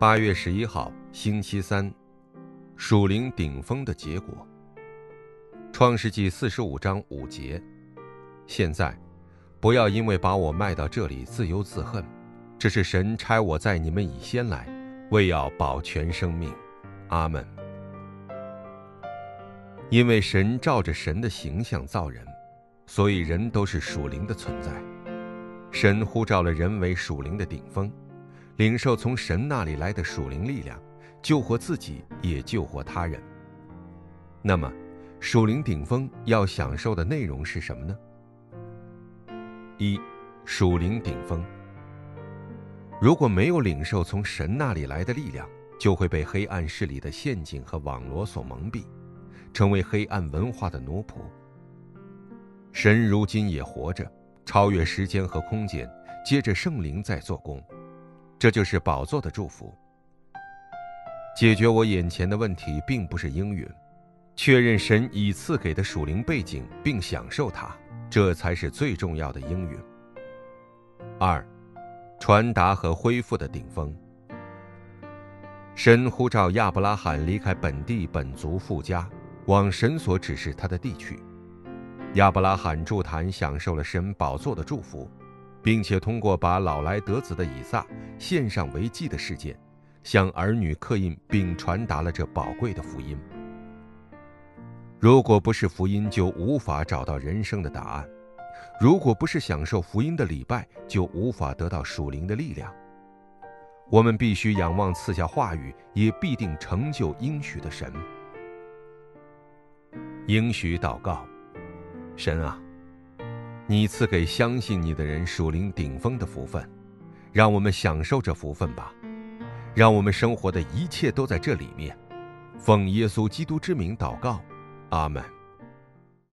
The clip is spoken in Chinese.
八月十一号，星期三，属灵顶峰的结果。创世纪四十五章五节。现在，不要因为把我卖到这里自忧自恨，这是神差我在你们以先来，为要保全生命。阿门。因为神照着神的形象造人，所以人都是属灵的存在。神呼召了人为属灵的顶峰。领受从神那里来的属灵力量，救活自己，也救活他人。那么，属灵顶峰要享受的内容是什么呢？一，属灵顶峰。如果没有领受从神那里来的力量，就会被黑暗势力的陷阱和网罗所蒙蔽，成为黑暗文化的奴仆。神如今也活着，超越时间和空间，接着圣灵在做工。这就是宝座的祝福。解决我眼前的问题，并不是应允，确认神已赐给的属灵背景，并享受它，这才是最重要的应允。二，传达和恢复的顶峰。神呼召亚伯拉罕离开本地本族富家，往神所指示他的地去。亚伯拉罕筑坛，享受了神宝座的祝福。并且通过把老来得子的以撒献上为祭的事件，向儿女刻印并传达了这宝贵的福音。如果不是福音，就无法找到人生的答案；如果不是享受福音的礼拜，就无法得到属灵的力量。我们必须仰望赐下话语，也必定成就应许的神。应许祷告，神啊。你赐给相信你的人属灵顶峰的福分，让我们享受这福分吧，让我们生活的一切都在这里面。奉耶稣基督之名祷告，阿门。